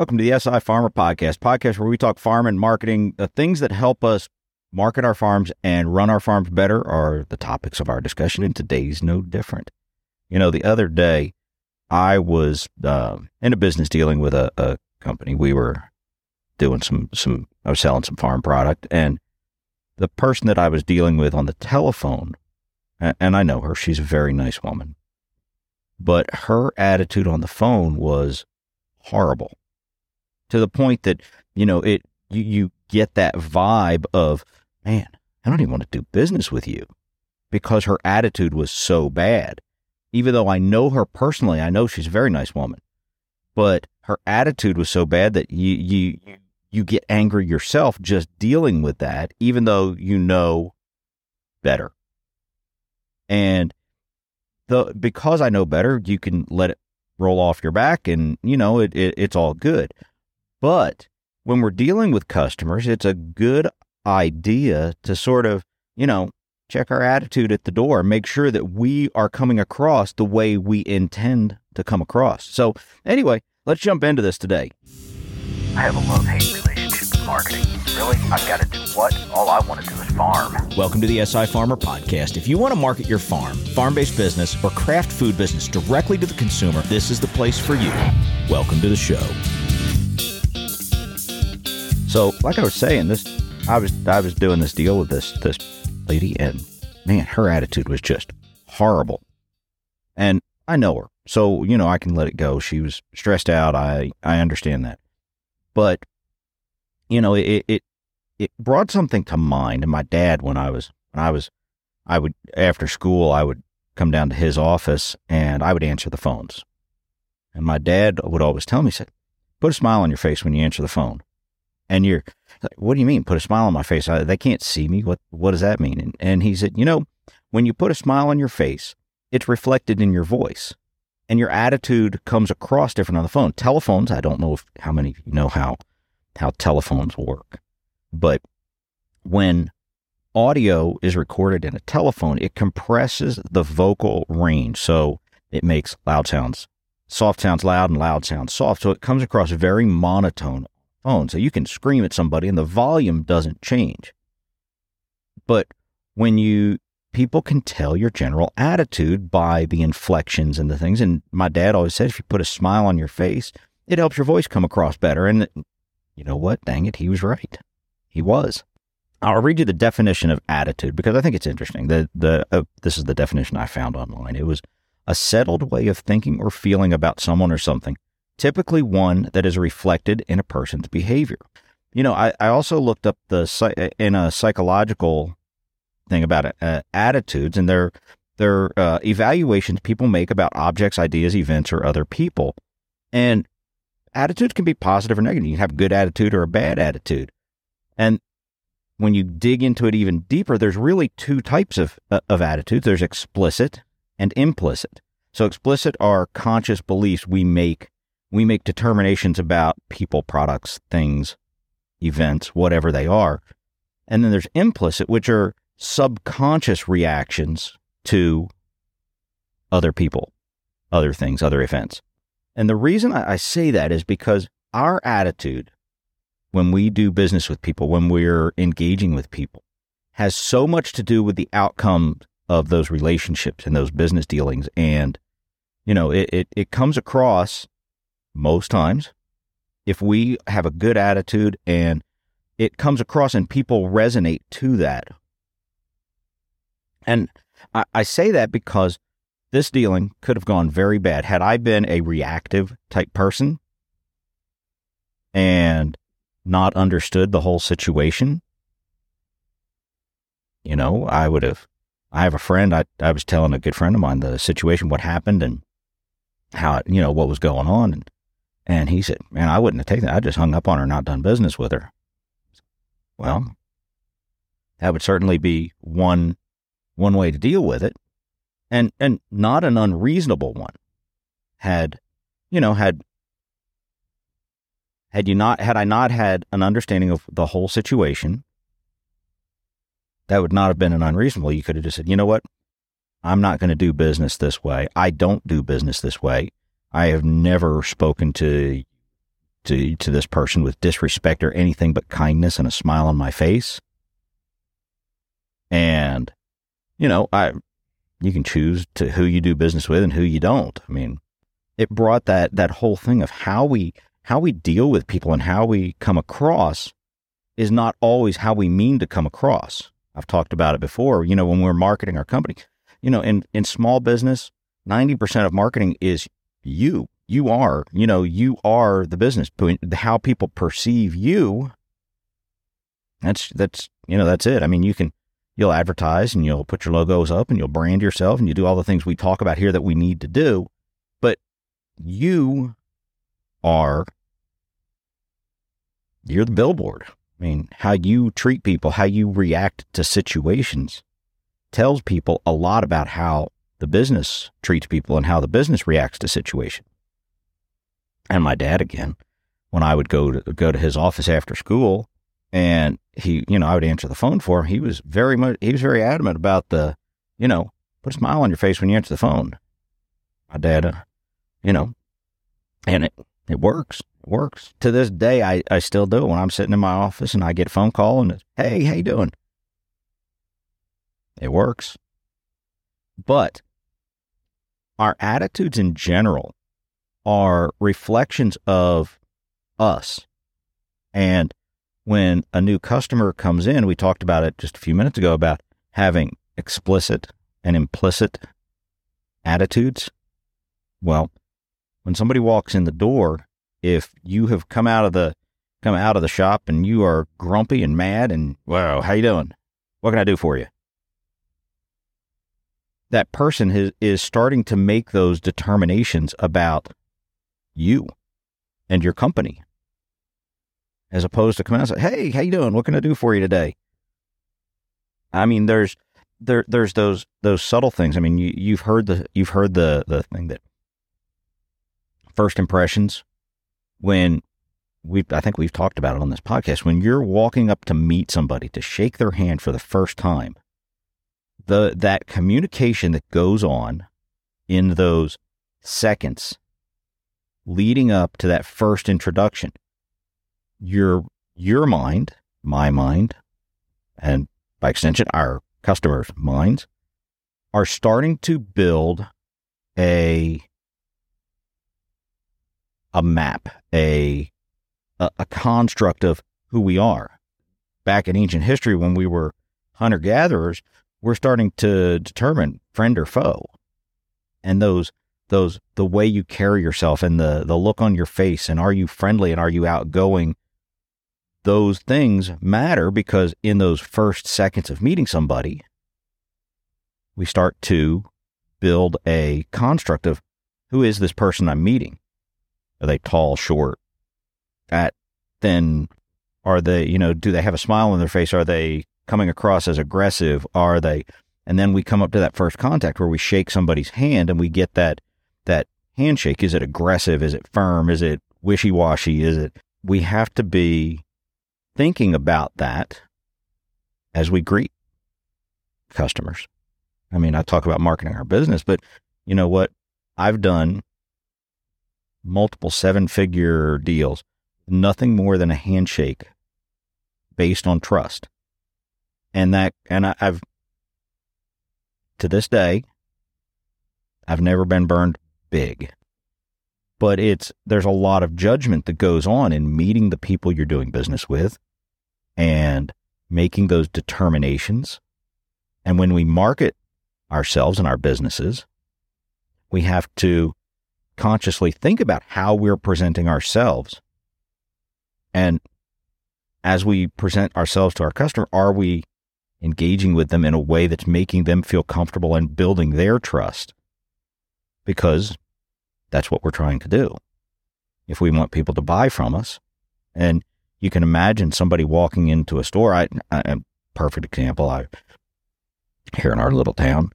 Welcome to the SI Farmer Podcast, podcast where we talk farm and marketing. The things that help us market our farms and run our farms better are the topics of our discussion, and today's no different. You know, the other day I was uh, in a business dealing with a, a company. We were doing some some I was selling some farm product, and the person that I was dealing with on the telephone, and I know her, she's a very nice woman, but her attitude on the phone was horrible to the point that, you know, it, you, you get that vibe of, man, I don't even want to do business with you because her attitude was so bad. Even though I know her personally, I know she's a very nice woman, but her attitude was so bad that you, you, you get angry yourself just dealing with that, even though you know better. And the, because I know better, you can let it roll off your back and, you know, it, it it's all good. But when we're dealing with customers, it's a good idea to sort of, you know, check our attitude at the door, make sure that we are coming across the way we intend to come across. So, anyway, let's jump into this today. I have a love hate relationship with marketing. Really? I've got to do what? All I want to do is farm. Welcome to the SI Farmer Podcast. If you want to market your farm, farm based business, or craft food business directly to the consumer, this is the place for you. Welcome to the show. So, like I was saying, this I was I was doing this deal with this this lady, and man, her attitude was just horrible. And I know her, so you know I can let it go. She was stressed out. I I understand that, but you know it it it brought something to mind. And my dad, when I was when I was I would after school, I would come down to his office and I would answer the phones. And my dad would always tell me, he said, "Put a smile on your face when you answer the phone." And you're like, what do you mean? Put a smile on my face. I, they can't see me. What, what does that mean? And, and he said, you know, when you put a smile on your face, it's reflected in your voice and your attitude comes across different on the phone. Telephones, I don't know if, how many of you know how, how telephones work, but when audio is recorded in a telephone, it compresses the vocal range. So it makes loud sounds, soft sounds loud and loud sounds soft. So it comes across very monotone phone. So you can scream at somebody and the volume doesn't change. But when you, people can tell your general attitude by the inflections and the things. And my dad always said if you put a smile on your face, it helps your voice come across better. And you know what? Dang it, he was right. He was. I'll read you the definition of attitude because I think it's interesting. The the uh, this is the definition I found online. It was a settled way of thinking or feeling about someone or something typically one that is reflected in a person's behavior. You know, I, I also looked up the in a psychological thing about uh, attitudes and their their uh, evaluations people make about objects, ideas, events, or other people. And attitudes can be positive or negative. You can have a good attitude or a bad attitude. And when you dig into it even deeper, there's really two types of uh, of attitudes. There's explicit and implicit. So explicit are conscious beliefs we make we make determinations about people, products, things, events, whatever they are. And then there's implicit, which are subconscious reactions to other people, other things, other events. And the reason I, say that is because our attitude when we do business with people, when we're engaging with people, has so much to do with the outcome of those relationships and those business dealings. And, you know, it, it, it comes across most times, if we have a good attitude and it comes across and people resonate to that. And I, I say that because this dealing could have gone very bad. Had I been a reactive type person and not understood the whole situation, you know, I would have. I have a friend, I, I was telling a good friend of mine the situation, what happened and how, you know, what was going on. And and he said, Man, I wouldn't have taken that. I just hung up on her, not done business with her. Well, that would certainly be one one way to deal with it. And and not an unreasonable one. Had you know, had had you not had I not had an understanding of the whole situation, that would not have been an unreasonable. You could have just said, you know what? I'm not going to do business this way. I don't do business this way. I have never spoken to to, to this person with disrespect or anything but kindness and a smile on my face. And, you know, I, you can choose to who you do business with and who you don't. I mean, it brought that, that whole thing of how we, how we deal with people and how we come across is not always how we mean to come across. I've talked about it before, you know, when we're marketing our company, you know, in, in small business, 90% of marketing is you. You are, you know, you are the business. How people perceive you, that's, that's, you know, that's it. I mean, you can, you'll advertise and you'll put your logos up and you'll brand yourself and you do all the things we talk about here that we need to do. But you are, you're the billboard. I mean, how you treat people, how you react to situations tells people a lot about how the business treats people and how the business reacts to situation. And my dad again, when I would go to go to his office after school and he, you know, I would answer the phone for him, he was very much he was very adamant about the, you know, put a smile on your face when you answer the phone. My dad, uh, you know, and it it works. It works. To this day I, I still do it when I'm sitting in my office and I get a phone call and it's, hey, how you doing? It works. But our attitudes in general are reflections of us. And when a new customer comes in, we talked about it just a few minutes ago about having explicit and implicit attitudes. Well, when somebody walks in the door, if you have come out of the come out of the shop and you are grumpy and mad and wow, how you doing? What can I do for you? That person is, is starting to make those determinations about you and your company as opposed to coming out and say, Hey, how you doing? What can I do for you today? I mean, there's, there, there's those, those subtle things. I mean, you, you've heard the, you've heard the, the thing that first impressions when we I think we've talked about it on this podcast. When you're walking up to meet somebody to shake their hand for the first time, the that communication that goes on in those seconds leading up to that first introduction. Your your mind my mind and by extension our customers minds are starting to build a a map a a, a construct of who we are. Back in ancient history when we were hunter gatherers we're starting to determine friend or foe. And those those the way you carry yourself and the the look on your face and are you friendly and are you outgoing those things matter because in those first seconds of meeting somebody we start to build a construct of who is this person I'm meeting? Are they tall short at thin? Are they you know do they have a smile on their face? Are they coming across as aggressive are they? And then we come up to that first contact where we shake somebody's hand and we get that that handshake. Is it aggressive? Is it firm? Is it wishy washy? Is it? We have to be thinking about that as we greet customers. I mean, I talk about marketing our business, but you know what? I've done multiple seven figure deals, nothing more than a handshake based on trust and that and I, I've to this day I've never been burned big. But it's there's a lot of judgment that goes on in meeting the people you're doing business with and making those determinations. And when we market ourselves and our businesses, we have to consciously think about how we're presenting ourselves. And as we present ourselves to our customer, are we engaging with them in a way that's making them feel comfortable and building their trust because that's what we're trying to do. If we want people to buy from us, and you can imagine somebody walking into a store. I, I perfect example. I here in our little town,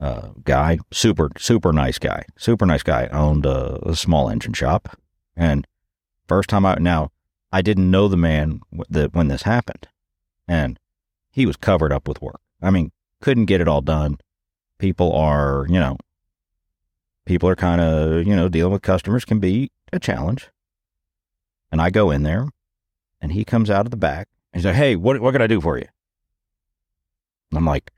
uh, guy, super super nice guy, super nice guy, owned a, a small engine shop, and first time I now I didn't know the man that when this happened, and he was covered up with work. I mean, couldn't get it all done. People are, you know, people are kind of, you know, dealing with customers can be a challenge. And I go in there and he comes out of the back and he's like, Hey, what, what can I do for you? And I'm like,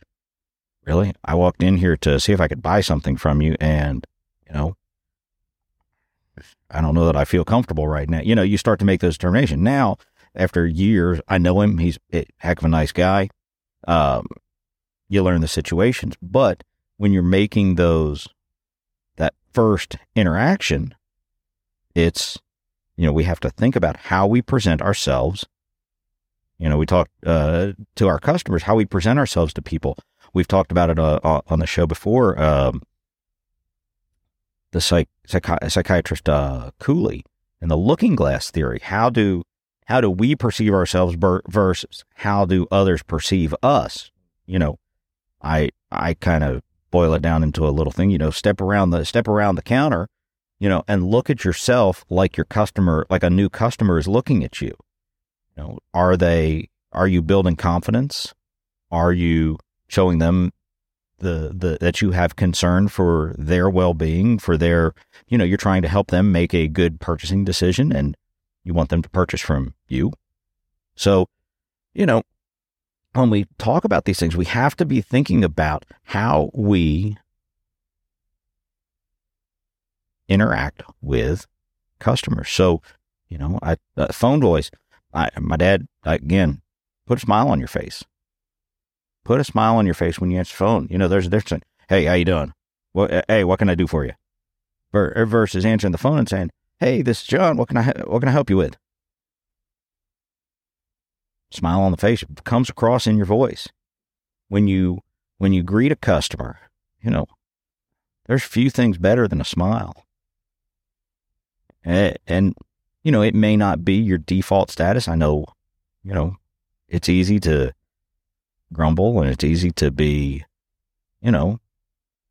Really? I walked in here to see if I could buy something from you. And, you know, I don't know that I feel comfortable right now. You know, you start to make those determinations. Now, after years, I know him. He's a heck of a nice guy. Um, you learn the situations. But when you're making those, that first interaction, it's, you know, we have to think about how we present ourselves. You know, we talk uh, to our customers, how we present ourselves to people. We've talked about it uh, on the show before. Um, the psych, psychi- psychiatrist uh, Cooley and the looking glass theory. How do how do we perceive ourselves versus how do others perceive us? You know, I I kind of boil it down into a little thing. You know, step around the step around the counter, you know, and look at yourself like your customer, like a new customer is looking at you. You know, are they? Are you building confidence? Are you showing them the the that you have concern for their well-being for their you know you're trying to help them make a good purchasing decision and you want them to purchase from you so you know when we talk about these things we have to be thinking about how we interact with customers so you know i uh, phone voice I, my dad again put a smile on your face Put a smile on your face when you answer the phone. You know, there's a difference. Hey, how you doing? Uh, hey, what can I do for you? Er, versus answering the phone and saying, "Hey, this is John. What can I what can I help you with?" Smile on the face comes across in your voice when you when you greet a customer. You know, there's few things better than a smile. And, and you know, it may not be your default status. I know, you know, it's easy to grumble and it's easy to be, you know,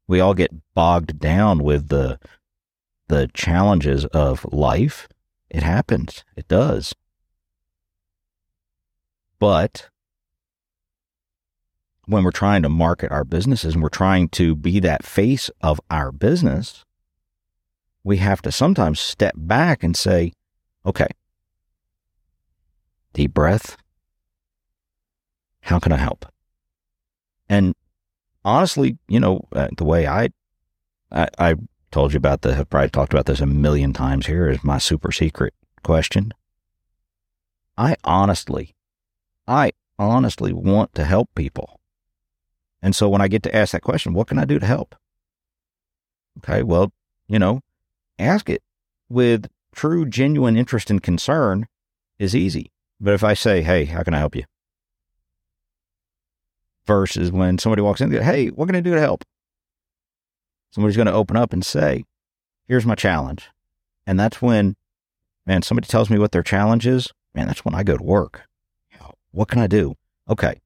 we all get bogged down with the the challenges of life. It happens. It does. But when we're trying to market our businesses and we're trying to be that face of our business, we have to sometimes step back and say, okay, deep breath, how can I help? And honestly, you know, uh, the way I, I, I told you about the, have probably talked about this a million times here is my super secret question. I honestly, I honestly want to help people. And so when I get to ask that question, what can I do to help? Okay, well, you know, ask it with true, genuine interest and concern is easy. But if I say, hey, how can I help you? versus when somebody walks in, go, hey, what can I do to help? Somebody's going to open up and say, here's my challenge. And that's when, man, somebody tells me what their challenge is. Man, that's when I go to work. What can I do? Okay.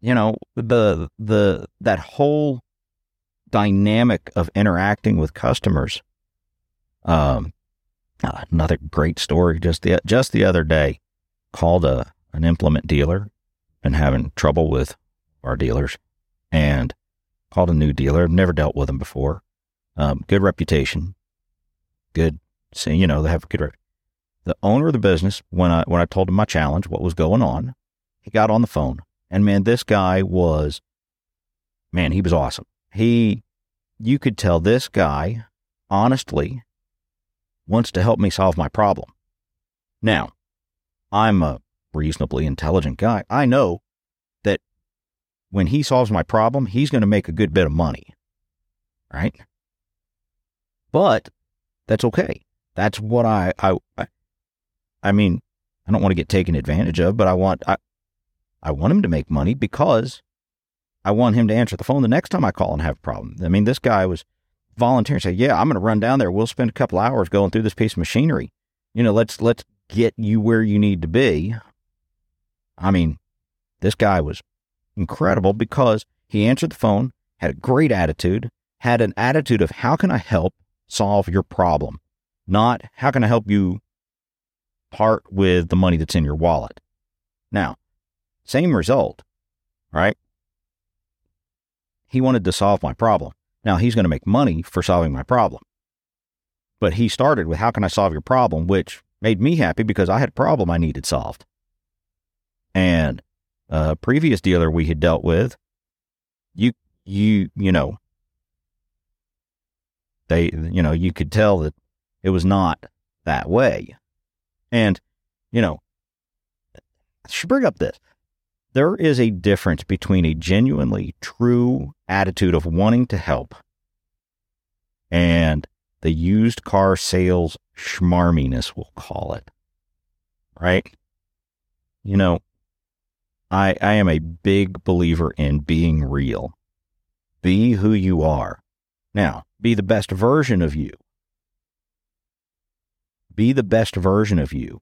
You know, the, the, that whole dynamic of interacting with customers. Um, another great story just the, just the other day called a, an implement dealer and having trouble with our dealers and called a new dealer. I've never dealt with them before. Um, good reputation. Good. So, you know, they have a good rep. The owner of the business, when I, when I told him my challenge, what was going on, he got on the phone and man, this guy was, man, he was awesome. He, you could tell this guy honestly wants to help me solve my problem. Now, I'm a reasonably intelligent guy. I know when he solves my problem, he's going to make a good bit of money. Right? But that's okay. That's what I, I, I, mean, I don't want to get taken advantage of, but I want, I, I want him to make money because I want him to answer the phone the next time I call and have a problem. I mean, this guy was volunteering, say, yeah, I'm going to run down there. We'll spend a couple hours going through this piece of machinery. You know, let's, let's get you where you need to be. I mean, this guy was incredible because he answered the phone, had a great attitude, had an attitude of how can I help solve your problem, not how can I help you part with the money that's in your wallet. Now, same result, right? He wanted to solve my problem. Now he's going to make money for solving my problem. But he started with how can I solve your problem, which made me happy because I had a problem I needed solved. And a previous dealer we had dealt with, you, you, you know, they, you know, you could tell that it was not that way. And, you know, I should bring up this. There is a difference between a genuinely true attitude of wanting to help and the used car sales schmarminess, we'll call it. Right? You know, I, I am a big believer in being real. Be who you are. Now, be the best version of you. Be the best version of you,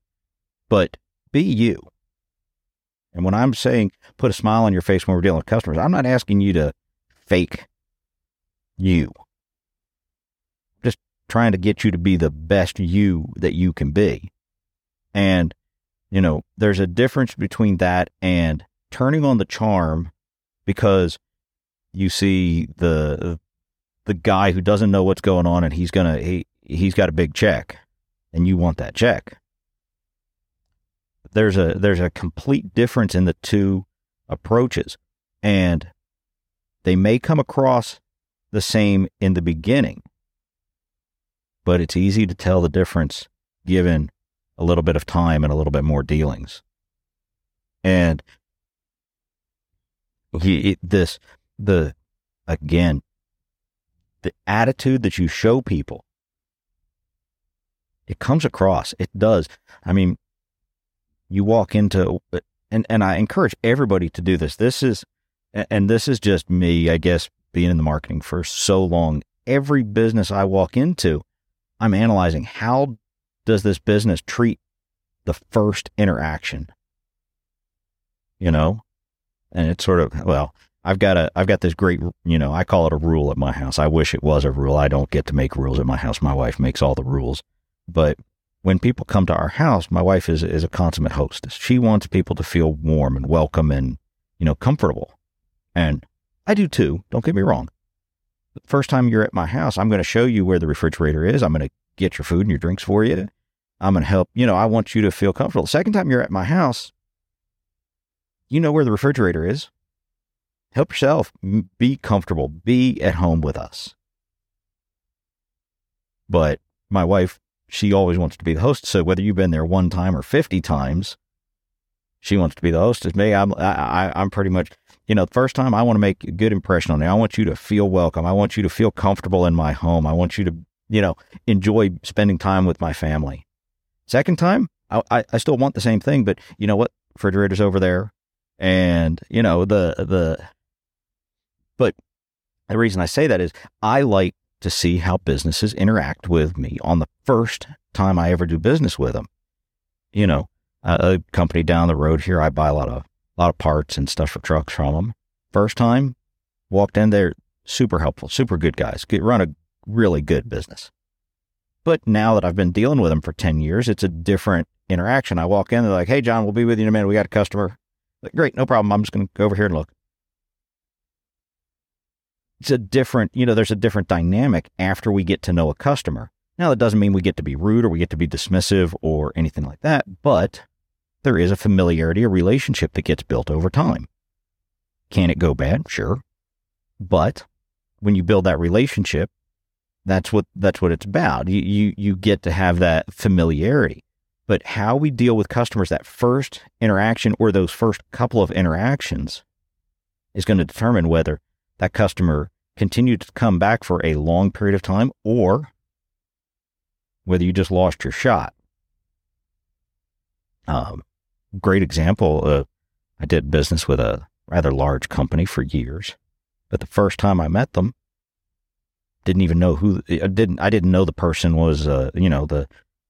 but be you. And when I'm saying put a smile on your face when we're dealing with customers, I'm not asking you to fake you. I'm Just trying to get you to be the best you that you can be. And, you know, there's a difference between that and turning on the charm because you see the the guy who doesn't know what's going on and he's gonna he he's got a big check and you want that check. There's a there's a complete difference in the two approaches. And they may come across the same in the beginning, but it's easy to tell the difference given a little bit of time and a little bit more dealings. And he, this, the, again, the attitude that you show people, it comes across. It does. I mean, you walk into, and, and I encourage everybody to do this. This is, and this is just me, I guess, being in the marketing for so long. Every business I walk into, I'm analyzing how does this business treat the first interaction? You know, and it's sort of, well, I've got a, I've got this great, you know, I call it a rule at my house. I wish it was a rule. I don't get to make rules at my house. My wife makes all the rules. But when people come to our house, my wife is, is a consummate hostess. She wants people to feel warm and welcome and, you know, comfortable. And I do too. Don't get me wrong. The first time you're at my house, I'm going to show you where the refrigerator is. I'm going to get your food and your drinks for you. I'm going to help. You know, I want you to feel comfortable. Second time you're at my house, you know where the refrigerator is help yourself. Be comfortable. Be at home with us. But my wife, she always wants to be the host. So whether you've been there one time or 50 times, she wants to be the hostess. Me, I'm, I, I'm pretty much, you know, the first time I want to make a good impression on you. I want you to feel welcome. I want you to feel comfortable in my home. I want you to, you know, enjoy spending time with my family. Second time, I, I, I still want the same thing, but you know what? Refrigerator's over there. And, you know, the, the, but the reason I say that is I like to see how businesses interact with me on the first time I ever do business with them. You know, a, company down the road here, I buy a lot of a lot of parts and stuff for trucks from them. First time, walked in there, super helpful, super good guys, get run a really good business. But now that I've been dealing with them for 10 years, it's a different interaction. I walk in, they're like, Hey, John, we'll be with you in a minute. We got a customer. Like, Great, no problem. I'm just going to go over here and look it's a different, you know, there's a different dynamic after we get to know a customer. Now, that doesn't mean we get to be rude or we get to be dismissive or anything like that, but there is a familiarity, a relationship that gets built over time. Can it go bad? Sure. But when you build that relationship, that's what that's what it's about. You you you get to have that familiarity. But how we deal with customers that first interaction or those first couple of interactions is going to determine whether that customer continued to come back for a long period of time or whether you just lost your shot. Um, great example. Uh, I did business with a rather large company for years, but the first time I met them, didn't even know who. I didn't. I didn't know the person was. Uh, you know the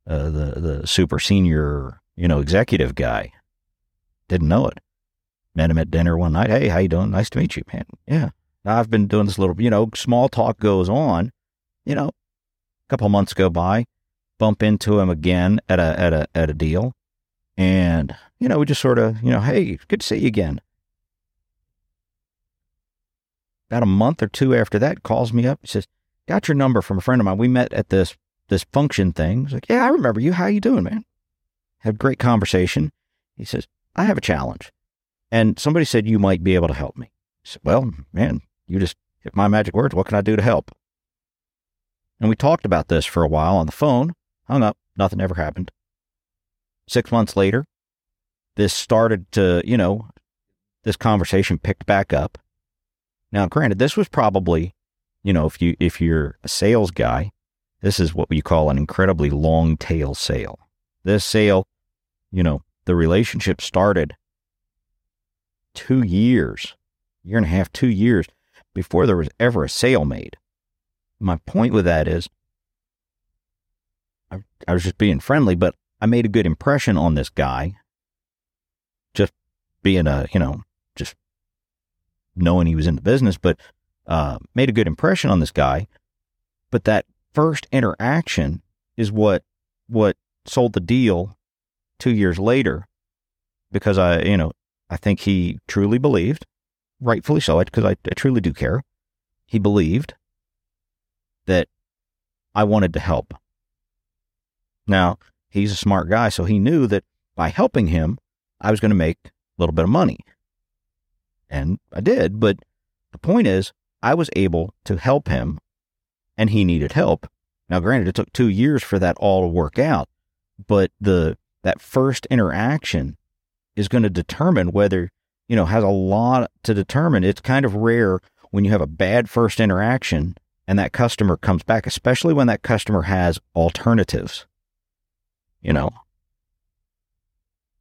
uh, the the super senior. You know executive guy. Didn't know it. Met him at dinner one night. Hey, how you doing? Nice to meet you, man. Yeah, I've been doing this little, you know, small talk goes on. You know, a couple months go by, bump into him again at a at a at a deal, and you know, we just sort of, you know, hey, good to see you again. About a month or two after that, calls me up. He says, "Got your number from a friend of mine. We met at this this function thing." He's like, "Yeah, I remember you. How you doing, man?" had great conversation. He says, I have a challenge. And somebody said, You might be able to help me. I said, Well, man, you just hit my magic words. What can I do to help? And we talked about this for a while on the phone, hung up, nothing ever happened. Six months later, this started to, you know, this conversation picked back up. Now, granted, this was probably, you know, if you if you're a sales guy, this is what we call an incredibly long tail sale. This sale, you know, the relationship started two years, year and a half, two years before there was ever a sale made. My point with that is, I, I was just being friendly, but I made a good impression on this guy. Just being a, you know, just knowing he was in the business, but uh, made a good impression on this guy. But that first interaction is what what sold the deal two years later, because I, you know, I think he truly believed, rightfully so, because I, I truly do care. He believed that I wanted to help. Now, he's a smart guy, so he knew that by helping him, I was going to make a little bit of money. And I did, but the point is, I was able to help him and he needed help. Now, granted, it took two years for that all to work out, but the, that first interaction is going to determine whether, you know, has a lot to determine. It's kind of rare when you have a bad first interaction and that customer comes back, especially when that customer has alternatives. You know,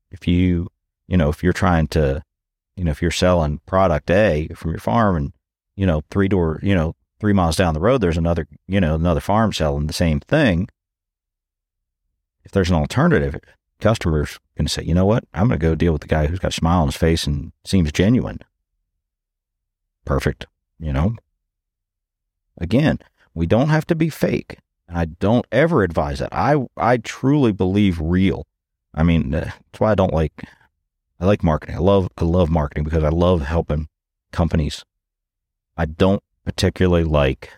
if you, you know, if you're trying to, you know, if you're selling product A from your farm and, you know, three door, you know, three miles down the road, there's another, you know, another farm selling the same thing. If there's an alternative, customers going to say, you know what? I'm going to go deal with the guy who's got a smile on his face and seems genuine. Perfect. You know, again, we don't have to be fake. And I don't ever advise that. I, I truly believe real. I mean, uh, that's why I don't like, I like marketing. I love, I love marketing because I love helping companies. I don't particularly like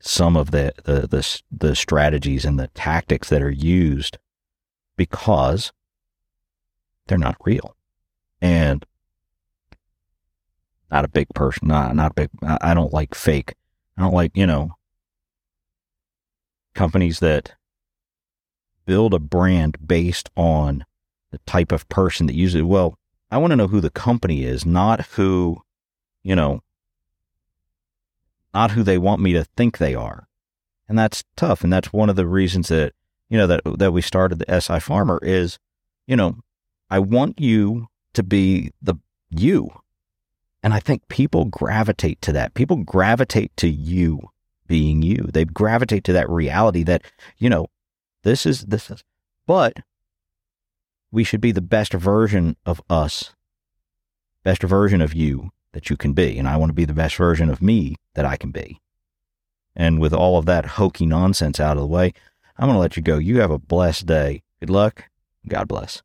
some of the, the, the, the strategies and the tactics that are used because they're not real. And not a big person, not, not a big, I don't like fake. I don't like, you know, companies that build a brand based on the type of person that uses it. Well, I want to know who the company is, not who, you know, not who they want me to think they are. And that's tough. And that's one of the reasons that you know, that, that we started the SI Farmer is, you know, I want you to be the you. And I think people gravitate to that. People gravitate to you being you. They gravitate to that reality that, you know, this is, this is, but we should be the best version of us, best version of you that you can be. And I want to be the best version of me that I can be. And with all of that hokey nonsense out of the way, I'm going to let you go. You have a blessed day. Good luck. God bless.